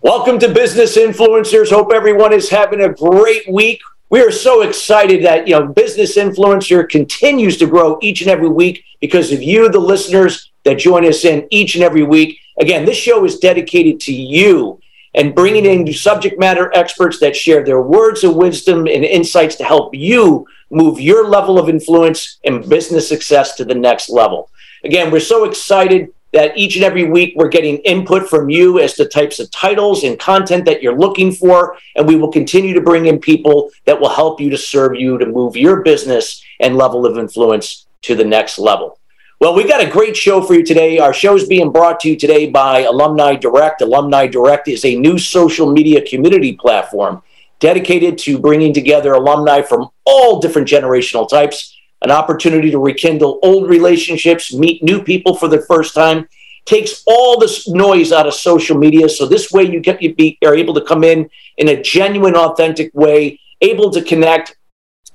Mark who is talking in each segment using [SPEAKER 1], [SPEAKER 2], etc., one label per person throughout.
[SPEAKER 1] Welcome to Business Influencers. Hope everyone is having a great week. We are so excited that you know Business Influencer continues to grow each and every week because of you, the listeners that join us in each and every week. Again, this show is dedicated to you and bringing in subject matter experts that share their words of wisdom and insights to help you move your level of influence and business success to the next level. Again, we're so excited that each and every week we're getting input from you as to types of titles and content that you're looking for. And we will continue to bring in people that will help you to serve you to move your business and level of influence to the next level. Well, we've got a great show for you today. Our show is being brought to you today by Alumni Direct. Alumni Direct is a new social media community platform dedicated to bringing together alumni from all different generational types an opportunity to rekindle old relationships, meet new people for the first time, takes all this noise out of social media. So this way you get you be, are able to come in in a genuine, authentic way, able to connect.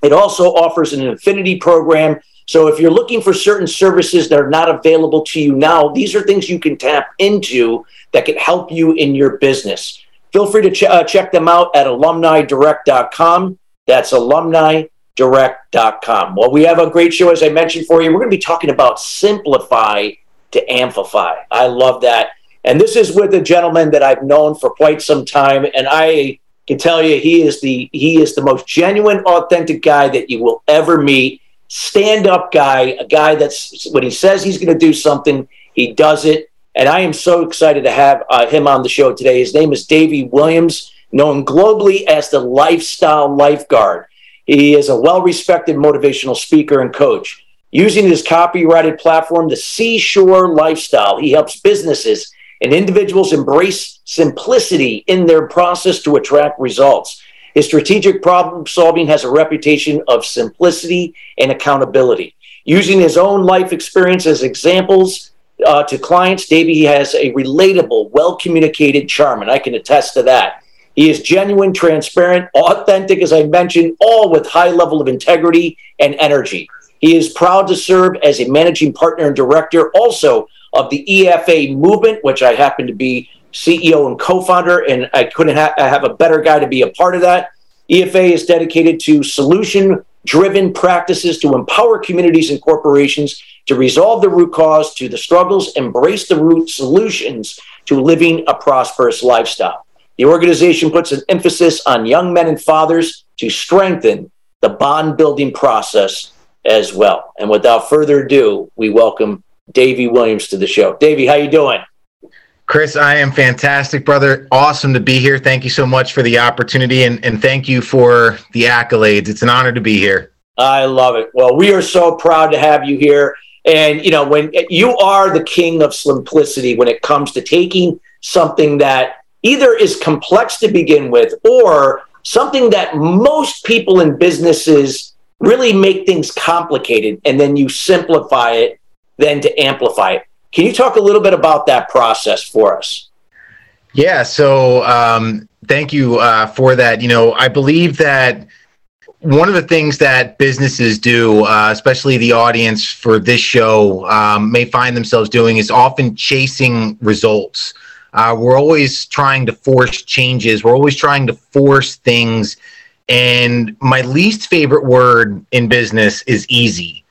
[SPEAKER 1] It also offers an affinity program. So if you're looking for certain services that are not available to you now, these are things you can tap into that can help you in your business. Feel free to ch- uh, check them out at alumnidirect.com. That's alumni direct.com. Well, we have a great show, as I mentioned for you. We're going to be talking about simplify to amplify. I love that. And this is with a gentleman that I've known for quite some time. And I can tell you he is the he is the most genuine, authentic guy that you will ever meet. Stand-up guy, a guy that's when he says he's going to do something, he does it. And I am so excited to have uh, him on the show today. His name is Davey Williams, known globally as the lifestyle lifeguard. He is a well respected motivational speaker and coach. Using his copyrighted platform, The Seashore Lifestyle, he helps businesses and individuals embrace simplicity in their process to attract results. His strategic problem solving has a reputation of simplicity and accountability. Using his own life experience as examples uh, to clients, Davey has a relatable, well communicated charm, and I can attest to that. He is genuine, transparent, authentic, as I mentioned, all with high level of integrity and energy. He is proud to serve as a managing partner and director also of the EFA movement, which I happen to be CEO and co-founder, and I couldn't ha- have a better guy to be a part of that. EFA is dedicated to solution-driven practices to empower communities and corporations to resolve the root cause to the struggles, embrace the root solutions to living a prosperous lifestyle. The organization puts an emphasis on young men and fathers to strengthen the bond building process as well. And without further ado, we welcome Davey Williams to the show. Davey, how you doing?
[SPEAKER 2] Chris, I am fantastic, brother. Awesome to be here. Thank you so much for the opportunity and, and thank you for the accolades. It's an honor to be here.
[SPEAKER 1] I love it. Well, we are so proud to have you here. And, you know, when you are the king of simplicity when it comes to taking something that either is complex to begin with or something that most people in businesses really make things complicated and then you simplify it then to amplify it. Can you talk a little bit about that process for us?
[SPEAKER 2] Yeah, so um, thank you uh, for that. You know, I believe that one of the things that businesses do, uh, especially the audience for this show, um, may find themselves doing is often chasing results. Uh, we're always trying to force changes. We're always trying to force things. And my least favorite word in business is easy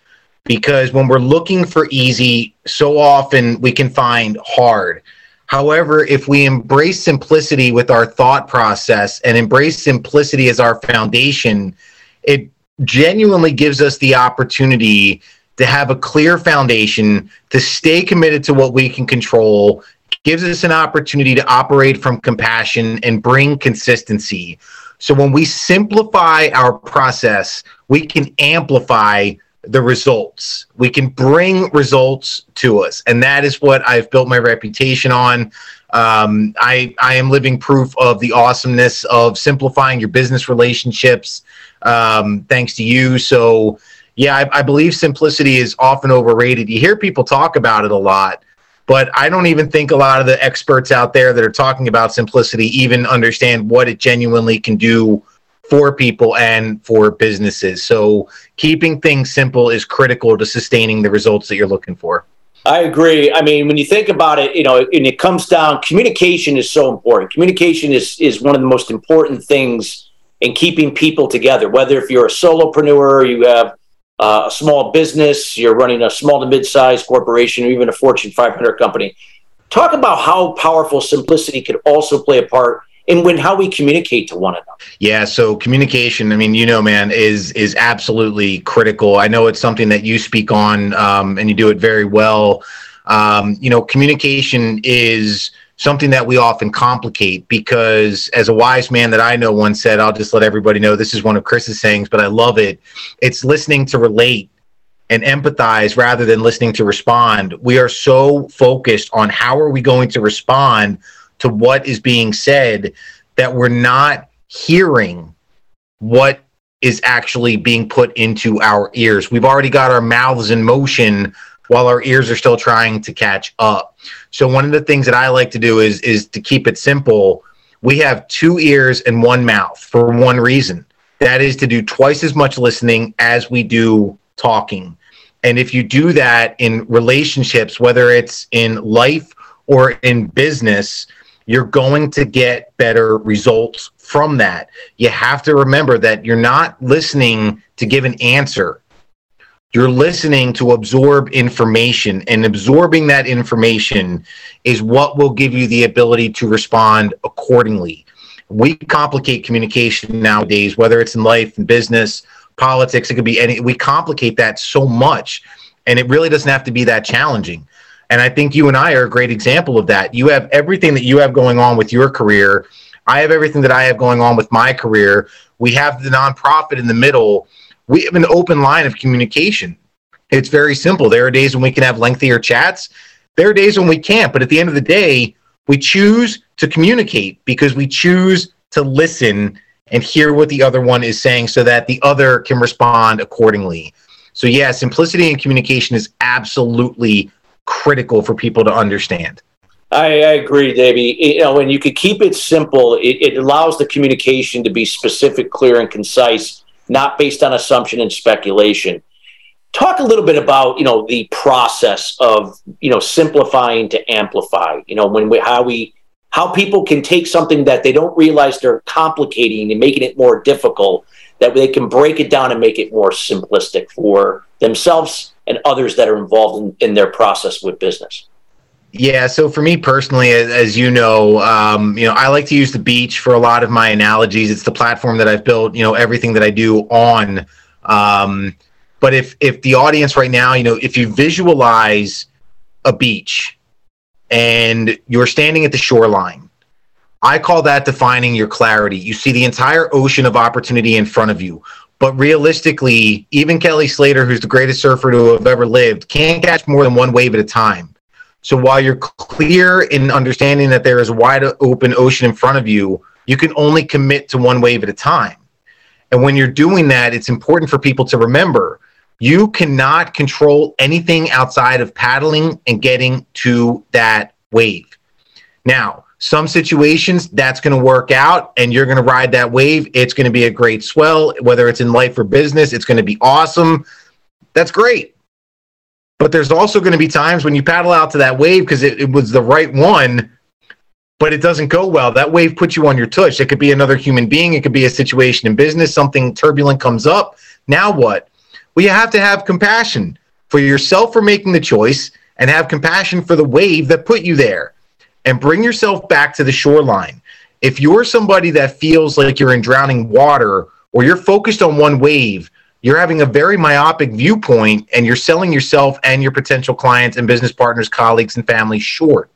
[SPEAKER 2] because when we're looking for easy, so often we can find hard. However, if we embrace simplicity with our thought process and embrace simplicity as our foundation, it genuinely gives us the opportunity to have a clear foundation, to stay committed to what we can control, gives us an opportunity to operate from compassion and bring consistency. So when we simplify our process, we can amplify the results. We can bring results to us. And that is what I've built my reputation on. Um, I, I am living proof of the awesomeness of simplifying your business relationships um, thanks to you. So, yeah, I, I believe simplicity is often overrated. You hear people talk about it a lot but I don't even think a lot of the experts out there that are talking about simplicity even understand what it genuinely can do for people and for businesses. So keeping things simple is critical to sustaining the results that you're looking for.
[SPEAKER 1] I agree. I mean, when you think about it, you know, and it comes down, communication is so important. Communication is is one of the most important things in keeping people together. Whether if you're a solopreneur, you have uh, a small business, you're running a small to mid-sized corporation, or even a Fortune 500 company. Talk about how powerful simplicity could also play a part in when how we communicate to one another.
[SPEAKER 2] Yeah, so communication, I mean, you know, man, is is absolutely critical. I know it's something that you speak on, um, and you do it very well. Um, you know, communication is something that we often complicate because, as a wise man that I know once said, I'll just let everybody know this is one of Chris's sayings, but I love it. It's listening to relate and empathize rather than listening to respond. We are so focused on how are we going to respond to what is being said that we're not hearing what is actually being put into our ears. We've already got our mouths in motion while our ears are still trying to catch up. So one of the things that I like to do is is to keep it simple. We have two ears and one mouth for one reason. That is to do twice as much listening as we do talking. And if you do that in relationships, whether it's in life or in business, you're going to get better results from that. You have to remember that you're not listening to give an answer. You're listening to absorb information, and absorbing that information is what will give you the ability to respond accordingly. We complicate communication nowadays, whether it's in life and business, politics, it could be any, we complicate that so much, and it really doesn't have to be that challenging. And I think you and I are a great example of that. You have everything that you have going on with your career. I have everything that I have going on with my career. We have the nonprofit in the middle. We have an open line of communication. It's very simple. There are days when we can have lengthier chats. There are days when we can't. But at the end of the day, we choose to communicate because we choose to listen and hear what the other one is saying so that the other can respond accordingly. So, yeah, simplicity in communication is absolutely critical for people to understand.
[SPEAKER 1] I, I agree, Davey. You know, when you could keep it simple, it, it allows the communication to be specific, clear, and concise, not based on assumption and speculation. Talk a little bit about you know the process of you know simplifying to amplify. You know, when we how we how people can take something that they don't realize they're complicating and making it more difficult that they can break it down and make it more simplistic for themselves and others that are involved in, in their process with business.
[SPEAKER 2] Yeah, so for me personally, as, you know, um, you know, I like to use the beach for a lot of my analogies. It's the platform that I've built, you know, everything that I do on. Um, but if if the audience right now, you know, if you visualize a beach and you're standing at the shoreline, I call that defining your clarity. You see the entire ocean of opportunity in front of you. But realistically, even Kelly Slater, who's the greatest surfer to have ever lived, can't catch more than one wave at a time. So while you're clear in understanding that there is wide open ocean in front of you, you can only commit to one wave at a time. And when you're doing that, it's important for people to remember you cannot control anything outside of paddling and getting to that wave. Now, some situations that's going to work out and you're going to ride that wave. It's going to be a great swell, whether it's in life or business, it's going to be awesome. That's great. But there's also going to be times when you paddle out to that wave because it, it, was the right one, but it doesn't go well. That wave puts you on your tush. It could be another human being, it could be a situation in business, something turbulent comes up. Now what? Well, you have to have compassion for yourself for making the choice and have compassion for the wave that put you there and bring yourself back to the shoreline. If you're somebody that feels like you're in drowning water or you're focused on one wave, you're having a very myopic viewpoint and you're selling yourself and your potential clients and business partners, colleagues, and family short.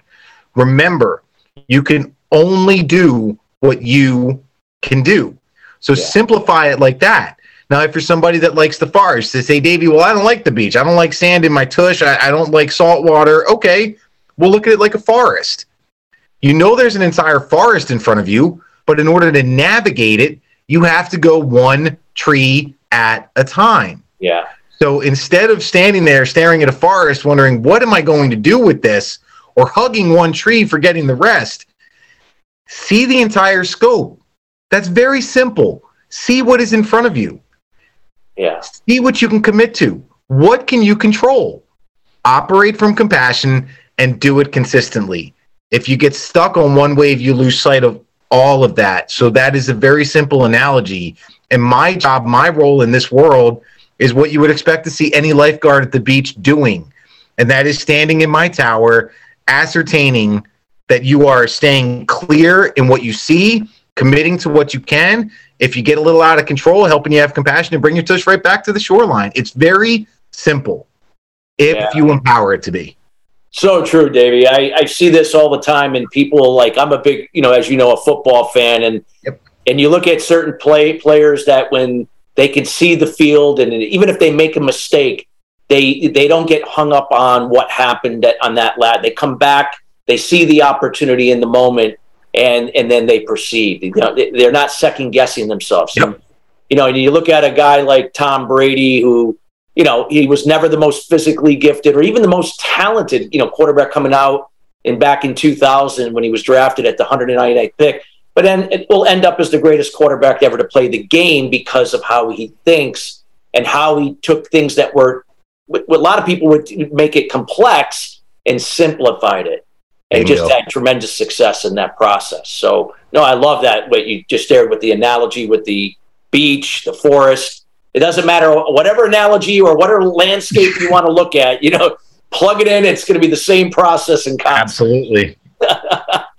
[SPEAKER 2] Remember, you can only do what you can do. So yeah. simplify it like that. Now, if you're somebody that likes the forest, they say, Davey, well, I don't like the beach. I don't like sand in my tush. I, I don't like salt water. Okay, we'll look at it like a forest. You know there's an entire forest in front of you, but in order to navigate it, you have to go one tree at a time.
[SPEAKER 1] Yeah.
[SPEAKER 2] So instead of standing there staring at a forest wondering, what am I going to do with this? Or hugging one tree, forgetting the rest, see the entire scope. That's very simple. See what is in front of you.
[SPEAKER 1] Yeah.
[SPEAKER 2] See what you can commit to. What can you control? operate from compassion and do it consistently. If you get stuck on one wave, you lose sight of all of that. So that is a very simple analogy. And my job, my role in this world is what you would expect to see any lifeguard at the beach doing. And that is standing in my tower, ascertaining that you are staying clear in what you see, committing to what you can. If you get a little out of control, helping you have compassion and bring your tush right back to the shoreline. It's very simple if yeah. you empower it to be.
[SPEAKER 1] So true, Davey. I, I see this all the time, and people like I'm a big, you know, as you know, a football fan, and yep. And you look at certain play players that when they can see the field, and even if they make a mistake, they they don't get hung up on what happened on that lad. They come back, they see the opportunity in the moment, and and then they proceed. You know, they're not second guessing themselves. Yep. And, you know, and you look at a guy like Tom Brady who you know, he was never the most physically gifted or even the most talented, you know, quarterback coming out in back in 2000 when he was drafted at the 199th pick. But then it will end up as the greatest quarterback ever to play the game because of how he thinks and how he took things that were what a lot of people would make it complex and simplified it and just had tremendous success in that process. So, no, I love that what you just shared with the analogy with the beach, the forest, it doesn't matter whatever analogy or whatever landscape you want to look at. You know, plug it in. It's going to be the same process and concept.
[SPEAKER 2] Absolutely.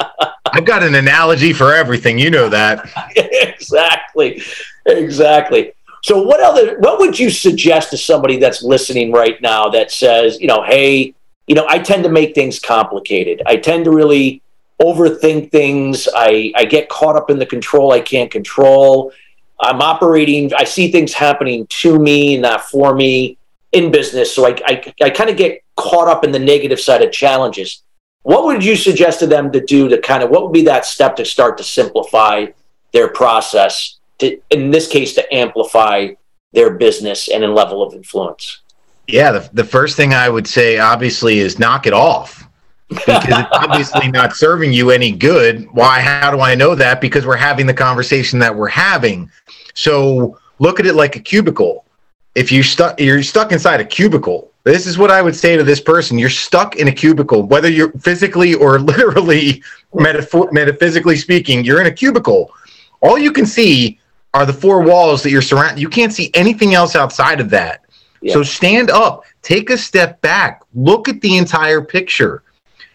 [SPEAKER 2] I've got an analogy for everything. You know that.
[SPEAKER 1] exactly. Exactly. So what other what would you suggest to somebody that's listening right now that says, you know, hey, you know, I tend to make things complicated. I tend to really overthink things. I I get caught up in the control I can't control. I'm operating, I see things happening to me, not for me in business. So I, I, I kind of get caught up in the negative side of challenges. What would you suggest to them to do to kind of, what would be that step to start to simplify their process, to, in this case, to amplify their business and in level of influence?
[SPEAKER 2] Yeah, the, the first thing I would say, obviously, is knock it off because it's obviously not serving you any good. Why? How do I know that? Because we're having the conversation that we're having. So look at it like a cubicle. If you stuck, you're stuck inside a cubicle. This is what I would say to this person: You're stuck in a cubicle, whether you're physically or literally, metaphor- metaphysically speaking. You're in a cubicle. All you can see are the four walls that you're surrounded. You can't see anything else outside of that. Yeah. So stand up, take a step back, look at the entire picture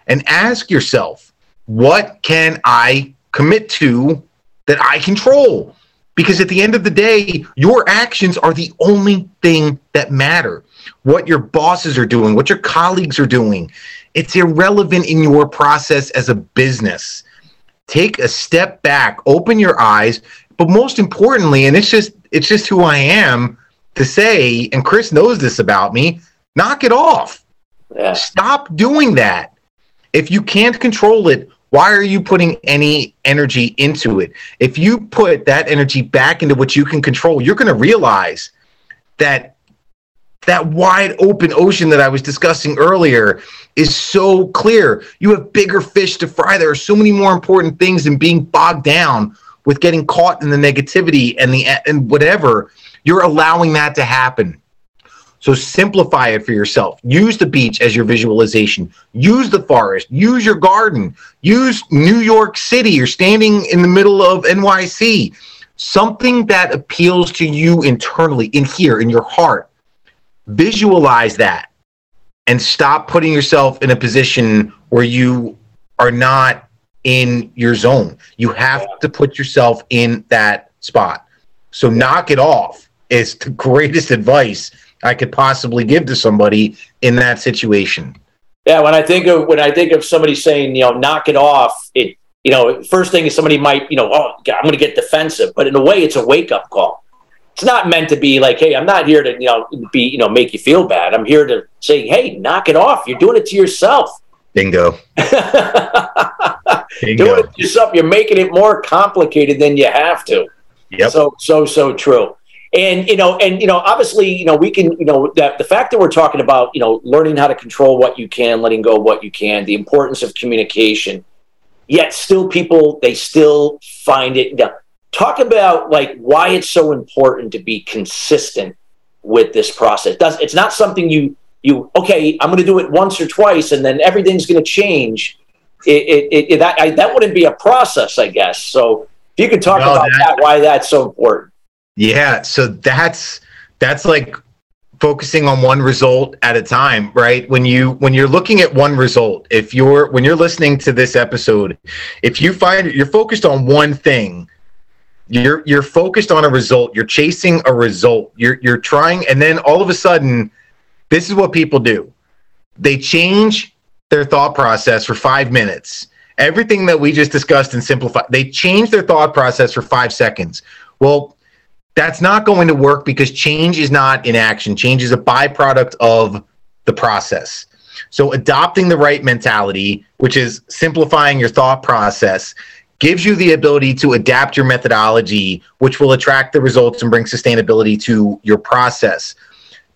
[SPEAKER 2] and ask yourself, what can I commit to that I control? Because at the end of the day, your actions are the only thing that matter. What your bosses are doing, what your colleagues are doing, it's irrelevant in your process as a business. Take a step back, open your eyes, but most importantly, and it's just it's just who I am to say, and Chris knows this about me, knock it off. Yeah. Stop doing that. If you can't control it, why are you putting any energy into it? If you put that energy back into what you can control, you're going to realize that that wide open ocean that I was discussing earlier is so clear. You have bigger fish to fry. There are so many more important things than being bogged down with getting caught in the negativity and the and whatever. You're allowing that to happen. So simplify it for yourself. Use the beach as your visualization. Use the forest. Use your garden. Use New York City. You're standing in the middle of NYC. Something that appeals to you internally, in here, in your heart. Visualize that and stop putting yourself in a position where you are not in your zone. You have to put yourself in that spot. So knock it off is the greatest advice I could possibly give to somebody in that situation.
[SPEAKER 1] Yeah, when I think of when I think of somebody saying, you know, knock it off, it you know, first thing is somebody might, you know, oh, God, I'm going to get defensive, but in a way, it's a wake up call. It's not meant to be like, hey, I'm not here to, you know, be, you know, make you feel bad. I'm here to say, hey, knock it off. You're doing it to yourself.
[SPEAKER 2] Bingo.
[SPEAKER 1] Bingo. Doing it to yourself. You're making it more complicated than you have to.
[SPEAKER 2] Yep.
[SPEAKER 1] So, so, so true and you know and you know obviously you know we can you know that the fact that we're talking about you know learning how to control what you can letting go what you can the importance of communication yet still people they still find it you know, talk about like why it's so important to be consistent with this process Does it's not something you you okay, I'm going to do it once or twice, and then everything's going to change. It, it, it that I, that wouldn't be a process, I guess. So if you could talk no, about that, that, why that's so important.
[SPEAKER 2] Yeah, so that's that's like focusing on one result at a time right when you when you're looking at one result if you're when you're listening to this episode if you find you're focused on one thing you're you're focused on a result you're chasing a result you're you're trying and then all of a sudden this is what people do. They change their thought process for 5 minutes. Everything that we just discussed and simplified they change their thought process for 5 seconds. Well that's not going to work because change is not in action. Change is a byproduct of the process. So, adopting the right mentality, which is simplifying your thought process, gives you the ability to adapt your methodology, which will attract the results and bring sustainability to your process.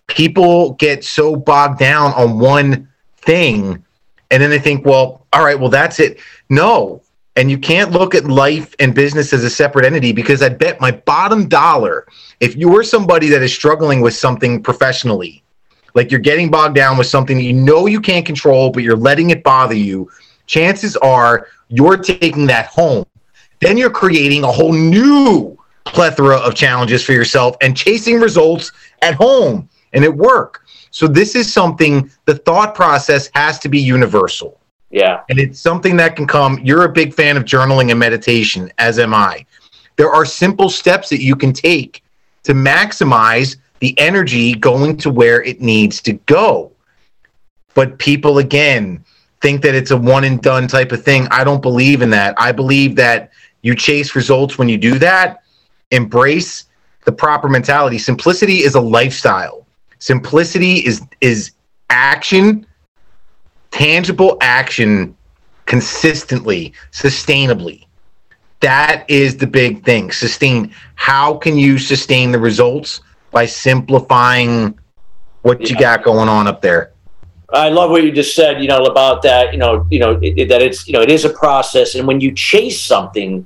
[SPEAKER 2] People get so bogged down on one thing and then they think, well, all right, well, that's it. No, and you can't look at life and business as a separate entity because I bet my bottom dollar, if you're somebody that is struggling with something professionally, like you're getting bogged down with something that you know you can't control, but you're letting it bother you, chances are you're taking that home. Then you're creating a whole new plethora of challenges for yourself and chasing results at home and at work. So, this is something the thought process has to be universal.
[SPEAKER 1] Yeah.
[SPEAKER 2] And it's something that can come. You're a big fan of journaling and meditation, as am I. There are simple steps that you can take to maximize the energy going to where it needs to go. But people, again, think that it's a one and done type of thing. I don't believe in that. I believe that you chase results when you do that. Embrace the proper mentality. Simplicity is a lifestyle. Simplicity is is action tangible action consistently, sustainably. That is the big thing. Sustain. How can you sustain the results by simplifying what yeah. you got going on up there?
[SPEAKER 1] I love what you just said. You know about that. You know, you know it, that it's you know it is a process, and when you chase something,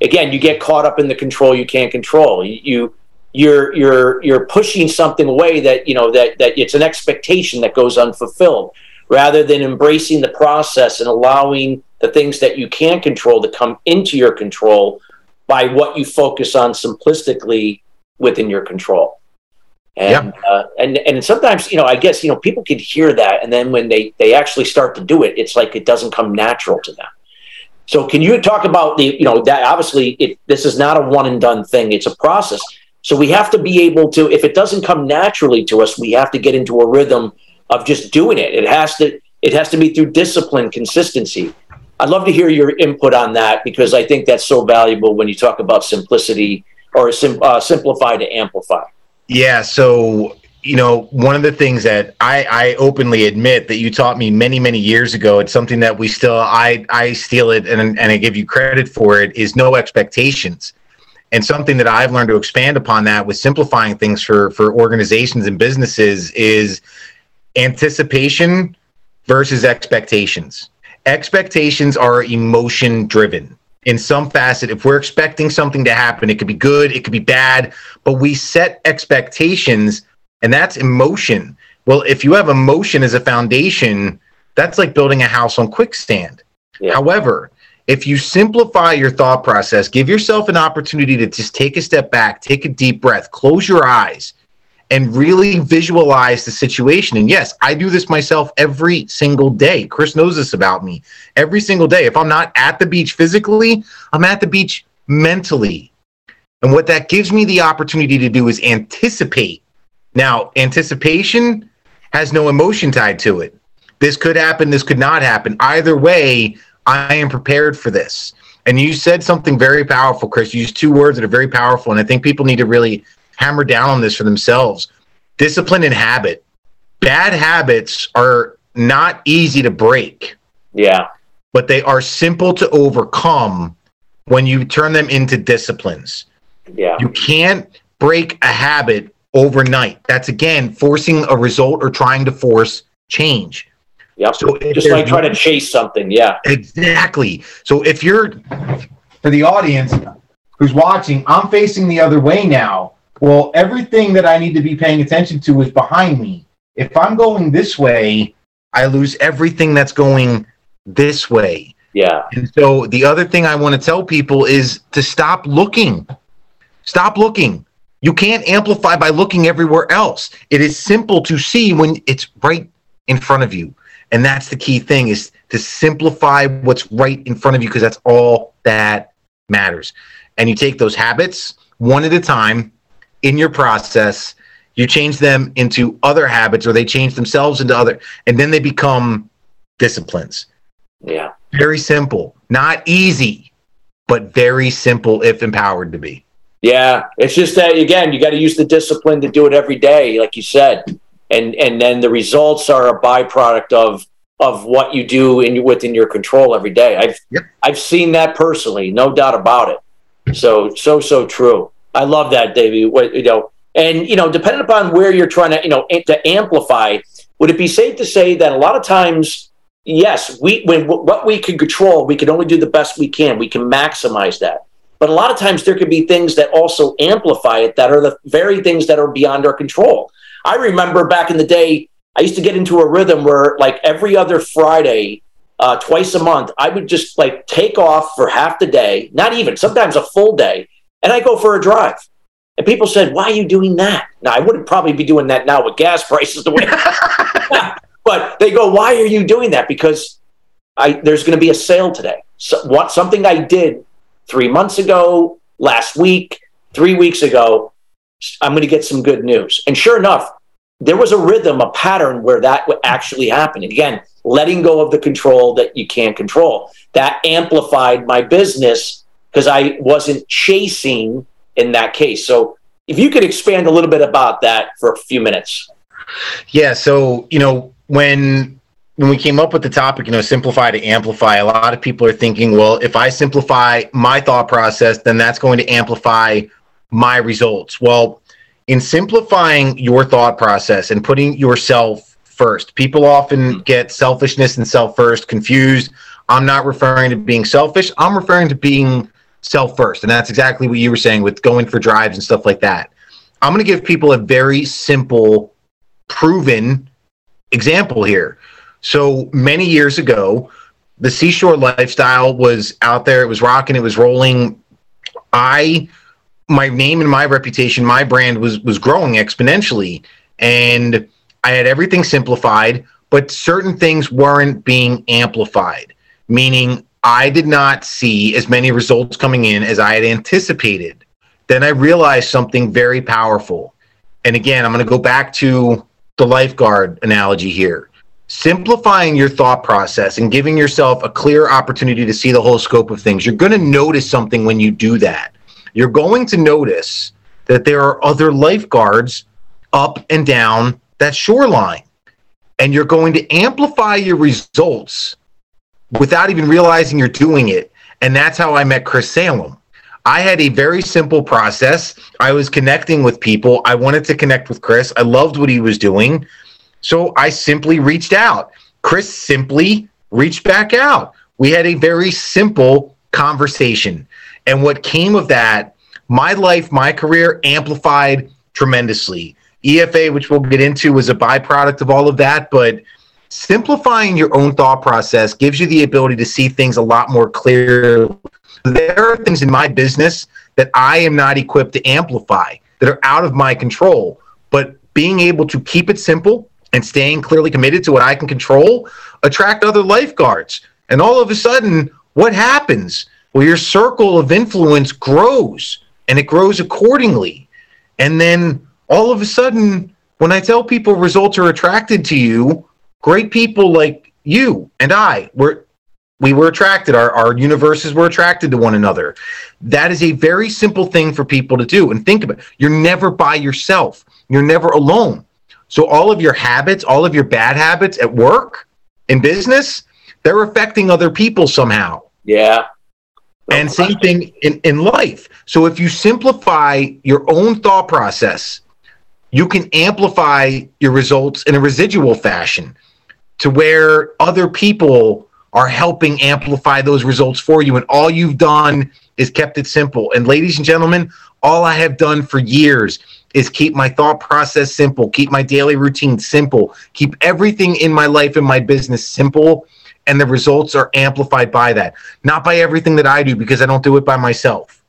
[SPEAKER 1] again, you get caught up in the control you can't control. You, you you're you're you're pushing something away that you know that that it's an expectation that goes unfulfilled rather than embracing the process and allowing the things that you can control to come into your control by what you focus on simplistically within your control. And, uh, and and sometimes you know I guess you know people can hear that and then when they they actually start to do it it's like it doesn't come natural to them. So can you talk about the you know that obviously it, this is not a one and done thing it's a process. So we have to be able to if it doesn't come naturally to us we have to get into a rhythm of just doing it. It has to it has to be through discipline, consistency. I'd love to hear your input on that because I think that's so valuable when you talk about simplicity or sim, uh, simplify to amplify.
[SPEAKER 2] Yeah. So you know, one of the things that I, I openly admit that you taught me many, many years ago, it's something that we still, I, I steal it and, and I give you credit for it, is no expectations. And something that I've learned to expand upon that with simplifying things for, for organizations and businesses is anticipation versus expectations. Expectations are emotion driven in some facet. If we're expecting something to happen, it could be good, it could be bad, but we set expectations and that's emotion. Well, if you have emotion as a foundation, that's like building a house on quicksand. Yeah. However, if you simplify your thought process, give yourself an opportunity to just take a step back, take a deep breath, close your eyes, and really visualize the situation. And yes, I do this myself every single day. Chris knows this about me. Every single day. If I'm not at the beach physically, I'm at the beach mentally. And what that gives me the opportunity to do is anticipate. Now, anticipation has no emotion tied to it. This could happen, this could not happen. Either way, I am prepared for this. And you said something very powerful, Chris. You used two words that are very powerful. And I think people need to really hammer down on this for themselves. Discipline and habit. Bad habits are not easy to break.
[SPEAKER 1] Yeah.
[SPEAKER 2] But they are simple to overcome when you turn them into disciplines.
[SPEAKER 1] Yeah.
[SPEAKER 2] You can't break a habit overnight. That's again forcing a result or trying to force change.
[SPEAKER 1] Yeah. So just like trying to chase something. Yeah.
[SPEAKER 2] Exactly. So if you're for the audience who's watching, I'm facing the other way now. Well, everything that I need to be paying attention to is behind me. if I'm going this way, I lose everything that's going this way.
[SPEAKER 1] Yeah.
[SPEAKER 2] And so the other thing I want to tell people is to stop looking. Stop looking. You can't amplify by looking everywhere else. It is simple to see when it's right in front of you. And that's the key thing is to simplify what's right in front of you because that's all that matters. And you take those habits one at a time in your process, you change them into other habits or they change themselves into other and then they become disciplines.
[SPEAKER 1] Yeah.
[SPEAKER 2] Very simple. Not easy, but very simple if empowered to be.
[SPEAKER 1] Yeah, it's just that again, you got to use the discipline to do it every day, like you said, and and then the results are a byproduct of of what you do in within your control every day. I've yep. I've seen that personally, no doubt about it. So so so true. I love that, Davey. What you know, and you know, depending upon where you're trying to you know to amplify, would it be safe to say that a lot of times, yes, we when what we can control, we can only do the best we can. We can maximize that. But a lot of times there could be things that also amplify it that are the very things that are beyond our control. I remember back in the day, I used to get into a rhythm where, like, every other Friday, uh, twice a month, I would just like take off for half the day, not even sometimes a full day, and I go for a drive. And people said, "Why are you doing that?" Now I wouldn't probably be doing that now with gas prices the way. but they go, "Why are you doing that?" Because I there's going to be a sale today. So, what something I did three months ago, last week, three weeks ago. I'm going to get some good news. And sure enough, there was a rhythm, a pattern where that actually happened. Again, letting go of the control that you can't control. That amplified my business because I wasn't chasing in that case. So if you could expand a little bit about that for a few minutes.
[SPEAKER 2] Yeah. So, you know, when when we came up with the topic, you know, simplify to amplify, a lot of people are thinking, well, if I simplify my thought process, then that's going to amplify my results. Well, in simplifying your thought process and putting yourself first, people often hmm. get selfishness and self first confused. I'm not referring to being selfish, I'm referring to being self first. And that's exactly what you were saying with going for drives and stuff like that. I'm going to give people a very simple, proven example here so many years ago, the seashore lifestyle was out there. It was rocking. It was rolling. I, my name and my reputation, my brand was was growing exponentially, and I had everything simplified, but certain things weren't being amplified. Meaning, I did not see as many results coming in as I had anticipated. Then I realized something very powerful. And again, I'm going to go back to the lifeguard analogy here simplifying your thought process and giving yourself a clear opportunity to see the whole scope of things, you're going to notice something when you do that. You're going to notice that there are other lifeguards up and down that shoreline. And you're going to amplify your results without even realizing you're doing it. And that's how I met Chris Salem. I had a very simple process. I was connecting with people. I wanted to connect with Chris. I loved what he was doing. So I simply reached out. Chris simply reached back out. We had a very simple conversation. And what came of that, my life, my career amplified tremendously. EFA, which we'll get into, was a byproduct of all of that. But simplifying your own thought process gives you the ability to see things a lot more clearly. There are things in my business that I am not equipped to amplify, that are out of my control. But being able to keep it simple, and staying clearly committed to what I can control attract other lifeguards. And all of a sudden, what happens? Well, your circle of influence grows and it grows accordingly. And then all of a sudden, when I tell people results are attracted to you, great people like you and I were we were attracted our, our universes were attracted to one another that is a very simple thing for people to do and think about you're never by yourself you're never alone so all of your habits, all of your bad habits at work, in business, they're affecting other people somehow.
[SPEAKER 1] Yeah.
[SPEAKER 2] And same thing in, in life. So if you simplify your own thought process, you can amplify your results in a residual fashion to where other people are helping amplify those results for you. And all you've done is kept it simple. And ladies and gentlemen, all I have done for years is keep my thought process simple, keep my daily routine simple, keep everything in my life and my business simple. And the results are amplified by that, not by everything that I do because I don't do it by myself.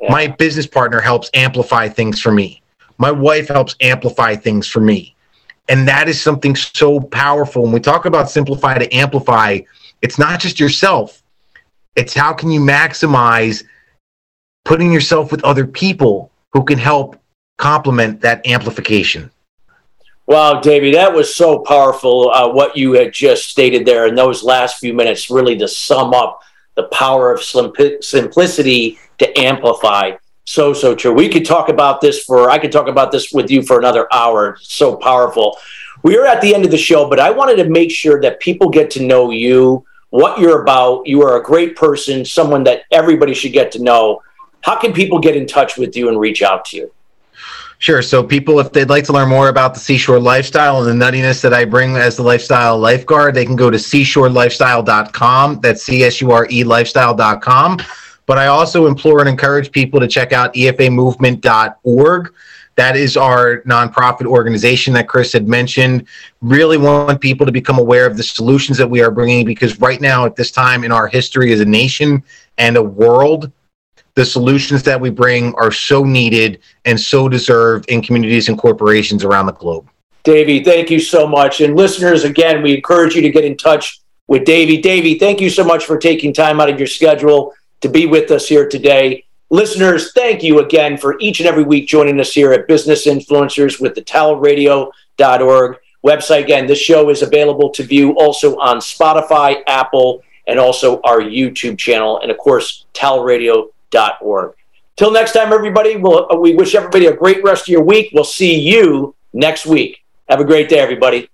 [SPEAKER 2] Yeah. My business partner helps amplify things for me. My wife helps amplify things for me. And that is something so powerful. When we talk about simplify to amplify, it's not just yourself, it's how can you maximize putting yourself with other people who can help complement that amplification.
[SPEAKER 1] Wow, Davey, that was so powerful. Uh, what you had just stated there in those last few minutes, really to sum up the power of simplicity to amplify. So, so true. We could talk about this for, I could talk about this with you for another hour. It's so powerful. We are at the end of the show, but I wanted to make sure that people get to know you, what you're about. You are a great person, someone that everybody should get to know. How can people get in touch with you and reach out to you?
[SPEAKER 2] Sure. So, people, if they'd like to learn more about the seashore lifestyle and the nuttiness that I bring as the lifestyle lifeguard, they can go to seashorelifestyle.com. That's C S U R E lifestyle.com. But I also implore and encourage people to check out efamovement.org. That is our nonprofit organization that Chris had mentioned. Really want people to become aware of the solutions that we are bringing because right now, at this time in our history as a nation and a world, the solutions that we bring are so needed and so deserved in communities and corporations around the globe.
[SPEAKER 1] Davey, thank you so much. And listeners, again, we encourage you to get in touch with Davey. Davey, thank you so much for taking time out of your schedule to be with us here today. Listeners, thank you again for each and every week joining us here at Business Influencers with the talradio.org website. Again, this show is available to view also on Spotify, Apple, and also our YouTube channel, and of course, talradio.org org. Till next time, everybody, we'll, we wish everybody a great rest of your week. We'll see you next week. Have a great day, everybody.